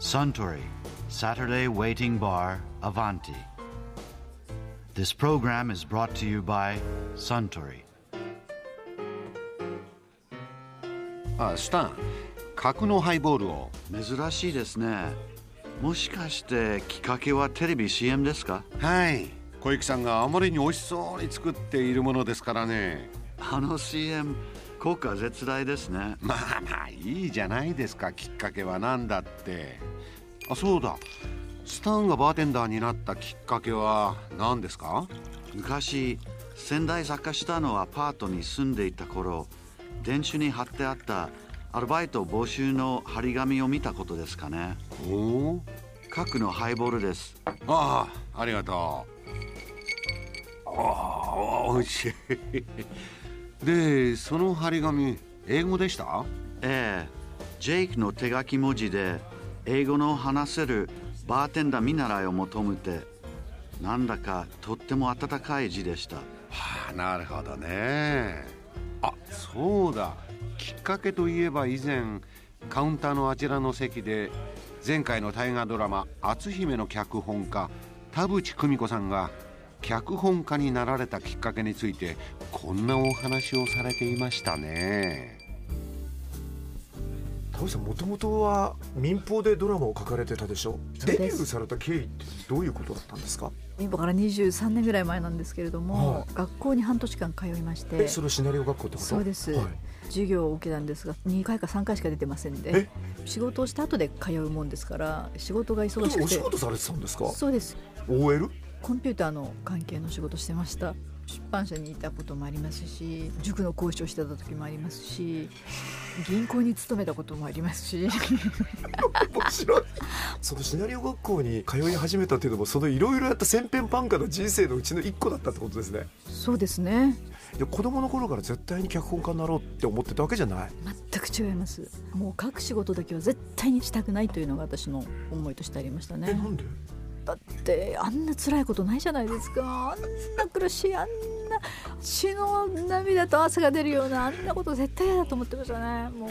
Suntory Saturday Waiting Bar Avanti. This program is brought to you by Suntory. あスタン角のハイボールを珍しいですね。もしかしてきっかけはテレビ CM ですかはい小雪さんがあまりに美味しそうに作っているものですからねあの CM 効果絶大ですね。まあまあいいじゃないですかきっかけは何だって。あそうだ。スタンがバーテンダーになったきっかけは何ですか？昔仙台作家下のアパートに住んでいた頃電柱に貼ってあったアルバイト募集の張り紙を見たことですかね。おお核のハイボールです。ああありがとう。ああ美味しいでその張り紙英語でした？ええ。ジェイクの手書き文字で英語の話せるバーテンダー見習いを求めてなんだかとっても温かい字でした。はあなるほどね。あそうだ。きっかけといえば以前カウンターのあちらの席で前回の大河ドラマ「篤姫」の脚本家田淵久美子さんが脚本家になられたきっかけについてこんなお話をされていましたね。田口さんもともとは民放でドラマを書かれてたでしょ？デビューされた経緯ってどういうことだったんですか？今から23年ぐらい前なんですけれども、はい。学校に半年間通いまして。えそれシナリオ学校ってこと？そうです、はい。授業を受けたんですが2回か3回しか出てませんで仕事をした後で通うもんですから仕事が忙しくて。仕事されてたんですか？そうです。OL? コンピューターの関係の仕事してました。出版社にいたこともありますし塾の講師をしてた時もありますし銀行に勤めたこともありますし。面白い。そのシナリオ学校に通い始めたっていうのもそのいろいろやった千変万化の人生のうちの一個だったってことですね。そうですね。いや子供の頃から絶対に脚本家になろうって思ってたわけじゃない。全く違います。もう書く仕事だけは絶対にしたくないというのが私の思いとしてありましたね。えなんで？だってあんな辛いことないじゃないですか。あんな苦しいあんな血の涙と汗が出るようなあんなこと絶対嫌だと思ってましたね。もう。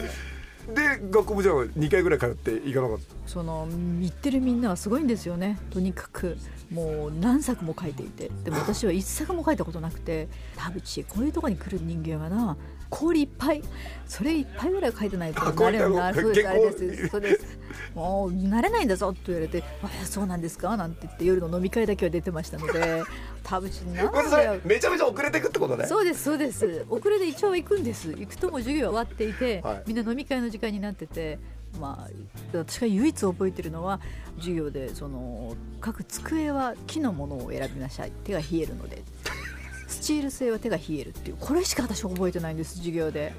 で学校もじゃあ2回ぐらい通って行かなかった？その言ってるみんなはすごいんですよね。とにかく。もう何作も書いていて。でも私は一作も書いたことなくて。田淵こういうとこに来る人間はな氷いっぱいそれいっぱいぐらい書いてないとあなれるなそうですあれです。そうです。もう慣れないんだぞと言われて「あそうなんですか?」なんて言って夜の飲み会だけは出てましたので 田淵なんだめちゃめちゃ遅れていくってことね。そうですそうです。遅れで一応行くんです。行くとも授業は終わっていて、はい。みんな飲み会の時間になっててまあ私が唯一覚えてるのは授業でその各机は木のものを選びなさい。手が冷えるのでスチール製は手が冷えるっていう。これしか私覚えてないんです授業で。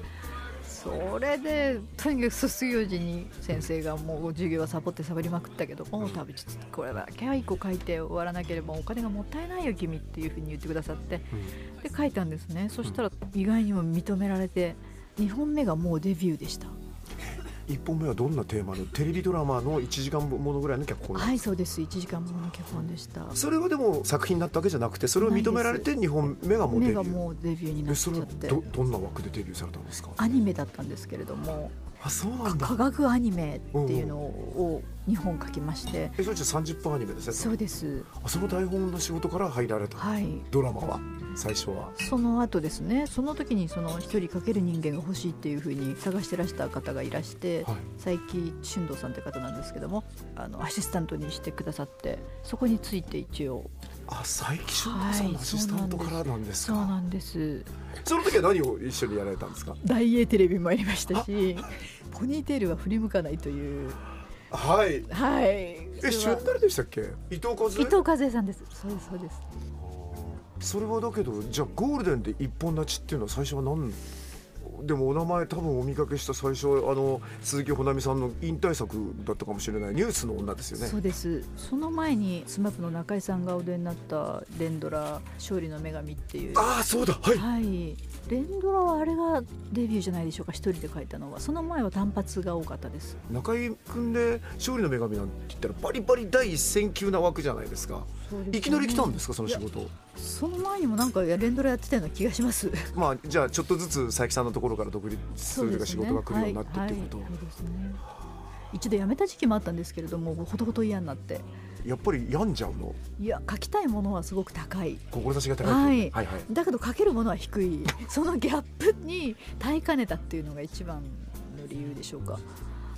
それでとにかく卒業時に先生がもう授業はサボってサボりまくったけど「もう食べちゃってこれだけは1個書いて終わらなければお金がもったいないよ君」っていうふうに言ってくださって。で書いたんですね。そしたら意外にも認められて2本目がもうデビューでした1本目はどんなテーマの？テレビドラマの1時間ものぐらいの脚本はいそうです。1時間もの脚本でした。それはでも作品になったわけじゃなくてそれを認められて2本目がもうデ目ビュー。がもうデビューになっちゃって。どどんな枠でデビューされたんですかアニメだったんですけれどもあそうなんだ科学アニメっていうのを2本書きまして。えそれじゃ30分アニメですね。そうです。あその台本の仕事から入られた、はい。ドラマは？最初は。その後ですね。その時にその一人かける人間が欲しいっていうふうに探してらした方がいらして、はい。佐伯俊道さんって方なんですけどもあのアシスタントにしてくださってそこについて一応。あ佐伯俊太さんのアシスタントからなんですか、そうなんです。その時は何を一緒にやられたんですか？大英テレビもありましたしポニーテールは振り向かないというはい。はい。え主演誰でしたっけ？伊藤和伊藤和恵さんです。そうですそうです。それはだけどじゃあゴールデンで一本立ちっていうのは最初は何？でもお名前多分お見かけした最初はあの鈴木保奈美さんの引退作だったかもしれないニュースの女ですよね。そうです。その前に SMAP の中居さんがお出になった「連ドラ勝利の女神」っていう。ああそうだはい。はい。連ドラはあれがデビューじゃないでしょうか一人で書いたのは。その前は単発が多かったです。中居君で勝利の女神なんて言ったらバリバリ第一線級な枠じゃないですかいきなり来たんですかその仕事その前にもなんか連ドラやってたような気がします。まあじゃあちょっとずつ佐伯さんのところから独立するというか仕事が来るようになってっていうこと、はいはい。ね一度辞めた時期もあったんですけれどもほとほと嫌になって。やっぱり病んじゃうの？いや書きたいものはすごく高い。志が高いはい。はいはい。だけど書けるものは低い。そのギャップに耐えかねたっていうのが一番の理由でしょうか。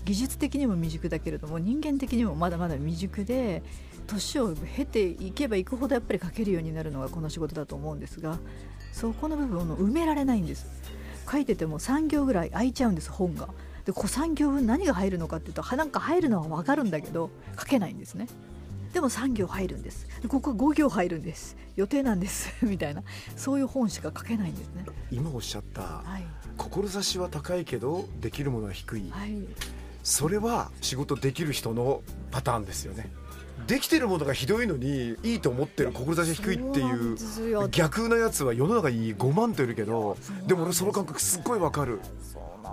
技術的にも未熟だけれども人間的にもまだまだ未熟で年を経ていけばいくほどやっぱり書けるようになるのがこの仕事だと思うんですがそこの部分を埋められないんです。書いてても3行ぐらい空いちゃうんです本が。でこう3行分何が入るのかっていうとはなんか入るのは分かるんだけど書けないんですね。でも3行入るんです。でここは5行入るんです。予定なんです。みたいな。そういう本しか書けないんですね。今おっしゃったはい。志は高いけどできるものは低い。はい。それは仕事できる人のパターンですよねできてるものがひどいのにいいと思ってる志が低いっていう逆なやつは世の中に5万といるけどでも俺その感覚すっごいわかる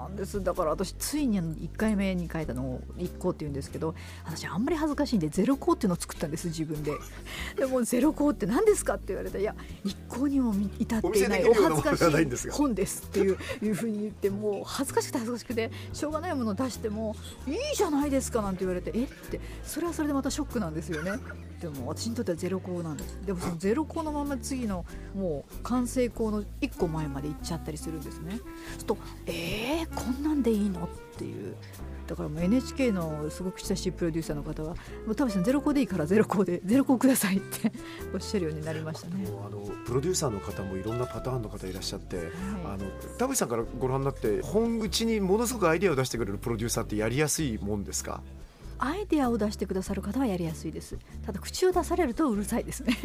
なんです。だから私ついに1回目に書いたのを1項って言うんですけど私あんまり恥ずかしいんでゼロ項っていうのを作ったんです自分で。でもゼロ項って何ですかって言われたらいや一項にも至っていないお恥ずかしい本ですっていういうふうに言ってもう恥ずかしくて恥ずかしくてしょうがないものを出してもいいじゃないですかなんて言われてえ？ってそれはそれでまたショックなんですよねでも私にとってはゼロ項なんです。でもそのゼロ項のまま次のもう完成項の1個前まで行っちゃったりするんですね。そうするとえー、こんなんでいいの？っていう。だからもう NHK のすごく親しいプロデューサーの方は「もう田淵さんゼロ項でいいからゼロ項でゼロ項ください」って おっしゃるようになりましたね。あのプロデューサーの方もいろんなパターンの方いらっしゃって、はい。あの田淵さんからご覧になって本口にものすごくアイデアを出してくれるプロデューサーってやりやすいもんですか、アイデアを出してくださる方はやりやすいです。ただ口を出されるとうるさいですね。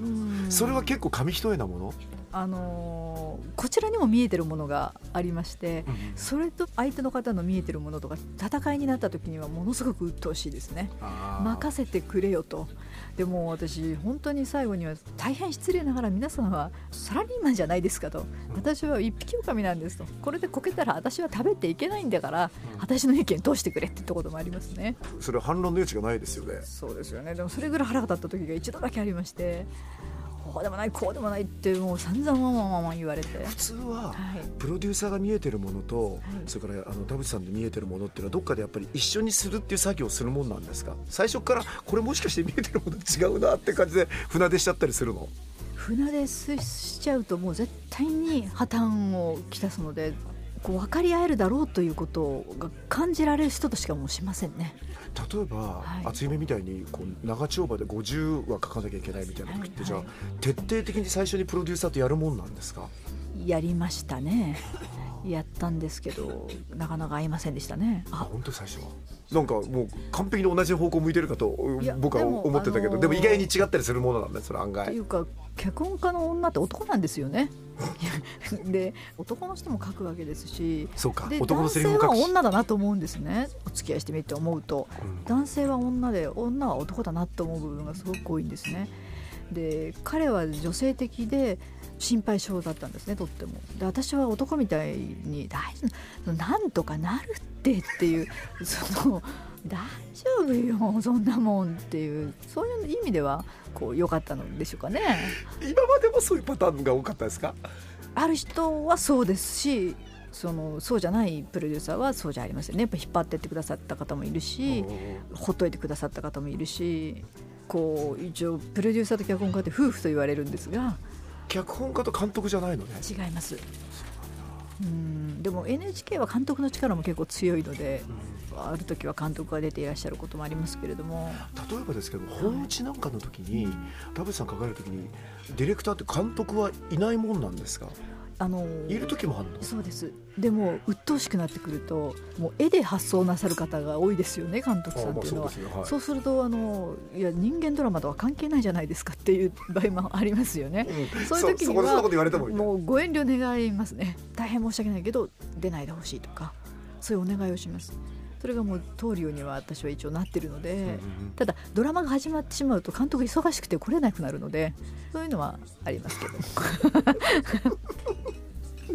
うん。それは結構紙一重なもの、あのーこちらにも見えてるものがありましてそれと相手の方の見えてるものとか戦いになった時にはものすごく鬱陶しいですね。任せてくれよと。でも私本当に最後には大変失礼ながら皆さんはサラリーマンじゃないですかと。私は一匹狼なんですと。これでこけたら私は食べていけないんだから私の意見通してくれって言ったこともありますねそれは反論の余地がないですよね。そうですよね。でもそれぐらい腹が立った時が一度だけありましてこうでもないこうでもないってもう散々わんわんわんわん言われて。普通ははい。プロデューサーが見えてるものと、はい。それからあの田淵さんで見えてるものっていうのはどっかでやっぱり一緒にするっていう作業をするもんなんですか？最初からこれもしかして見えてるもの違うなって感じで船出しちゃったりするの？船出しちゃうともう絶対に破綻をきたすのでこう分かり合えるだろうということが感じられる人としかもうしませんね。例えば、はい。厚い目みたいにこう長丁場で50は書かなきゃいけないみたいな時って、はい。じゃあ徹底的に最初にプロデューサーとやるもんなんですか？やりましたね。やったんですけどなかなか合いませんでしたね。あ。あ本当最初は。なんかもう完璧に同じ方向向いてるかと僕はでも思ってたけどで,、あのーも意外に違ったりするものなんだそれ案外。というか脚本家の女って男なんですよね で男の人も書くわけですしそうかで男の男性は女だなと思うんですね。お付き合いしてみて思うと。うん。男性は女で女は男だなと思う部分がすごく多いんですね。で彼は女性的で心配性だったんですねとっても。で私は男みたいに大丈夫なんとかなるってっていうその大丈夫よそんなもんっていうそういう意味ではこう良かったのでしょうかね。今までもそういうパターンが多かったですか？ある人はそうですしそのそうじゃないプロデューサーはそうじゃありませんね。やっぱ引っ張ってってくださった方もいるし、ほっといてくださった方もいるしこう一応プロデューサーと脚本家って夫婦と言われるんですが。脚本家と監督じゃないのね。違いますうん。でも NHK は監督の力も結構強いのである時は監督が出ていらっしゃることもありますけれども。例えばですけど本打ちなんかの時に田淵さん書かれる時にディレクターって監督はいないもんなんですか？あのいる時もあるの？そうです。でも鬱陶しくなってくるともう絵で発想なさる方が多いですよね監督さんっていうのは。すねはい。そうするとあのいや人間ドラマとは関係ないじゃないですかっていう場合もありますよね。うん。そういう時にはもうご遠慮願いますね。大変申し訳ないけど出ないでほしいとかそういうお願いをします。それがもう通るようには私は一応なってるので、うんうん。ただドラマが始まってしまうと監督忙しくて来れなくなるのでそういうのはありますけど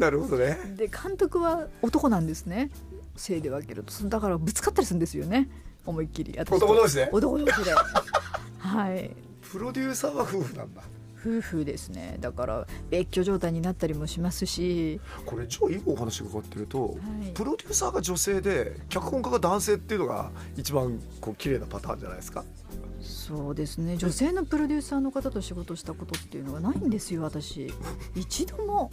なるほどね。で監督は男なんですね。せいで分けると。だからぶつかったりするんですよね。思いっきり。男同士で？男同士で。はい。プロデューサーは夫婦なんだ。夫婦ですね。だから別居状態になったりもしますし。これ超今お話伺ってると、はい。プロデューサーが女性で脚本家が男性っていうのが一番こう綺麗なパターンじゃないですかそうですね。女性のプロデューサーの方と仕事したことっていうのがないんですよ私。一度も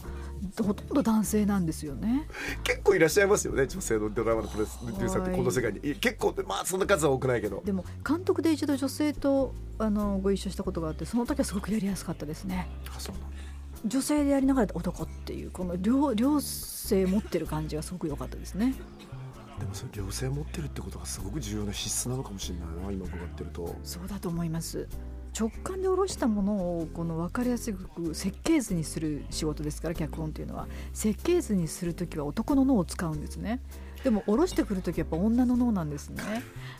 ほとんど男性なんですよね。結構いらっしゃいますよね女性のドラマのプロデューサーってはい。この世界に。い結構まあそんな数は多くないけど。でも監督で一度女性とあのご一緒したことがあってその時はすごくやりやすかったですね。あそうなんだ。女性でやりながら男っていうこの両両性持ってる感じがすごく良かったですねでもそれ両性持ってるってことがすごく重要な必須なのかもしれないな今伺ってると。そうだと思います。直感で下ろしたものをこの分かりやすく設計図にする仕事ですから脚本っていうのは。設計図にする時は男の脳を使うんですね。でも下ろしてくる時はやっぱ女の脳なんですね。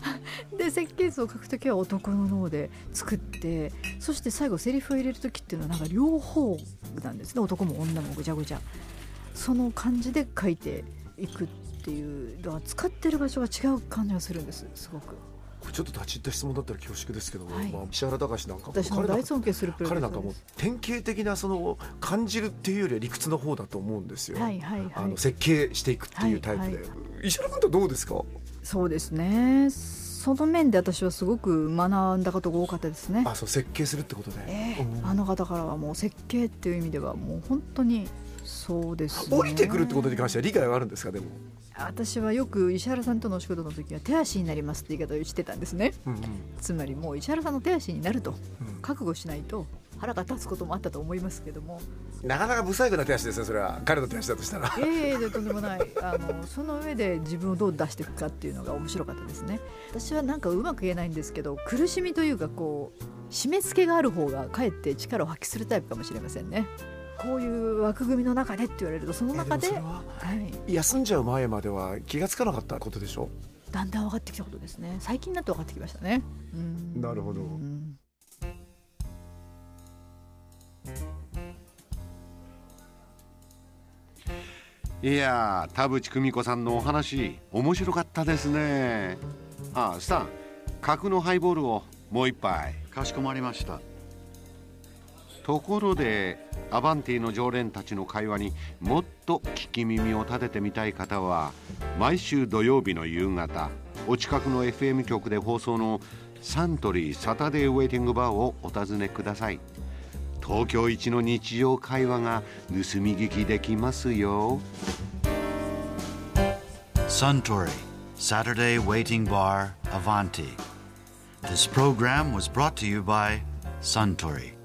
で設計図を書く時は男の脳で作ってそして最後セリフを入れる時っていうのはなんか両方なんですね。男も女もぐちゃぐちゃ。その感じで書いていくっていうだから使ってる場所が違う感じがするんですすごく。ちょっと立ち入った質問だったら恐縮ですけども、はい。まあ、石原隆なんかも私の彼なんか大尊敬する彼なんかもう典型的なその感じるっていうよりは理屈の方だと思うんですよ、はいはいはい。あの設計していくっていうタイプで、はいは石原君とどうですか？そうですね。その面で私はすごく学んだことが多かったですね。あそう設計するってことで、ええ。うん。あの方からはもう設計っていう意味ではもう本当にそうですね。降りてくるってことに関しては理解はあるんですか？でも、私はよく石原さんとのお仕事の時は手足になりますって言い方をしてたんですね。うんうん。つまりもう石原さんの手足になるとうん覚悟しないと腹が立つこともあったと思いますけども。なかなか不細工な手足ですねそれは彼の手足だとしたら。いやいやいやとんでもない。あのその上で自分をどう出していくかっていうのが面白かったですね。私はなんかうまく言えないんですけど苦しみというかこう締め付けがある方がかえって力を発揮するタイプかもしれませんねこういう枠組みの中でって言われるとその中でははい、休んじゃう前までは気がつかなかったことでしょ？だんだん分かってきたことですね。最近になって分かってきましたね。うん。なるほど。うんいやー田淵久美子さんのお話面白かったですね。あスタン角のハイボールをもう一杯。かしこまりましたところでアバンティの常連たちの会話にもっと聞き耳を立ててみたい方は毎週土曜日の夕方お近くの FM 局で放送のサントリーサタデーウェイティングバーをお尋ねください東京一の日常会話が盗み聞きできますよ Suntory Saturday Waiting Bar Avanti. This program was brought to you by Suntory.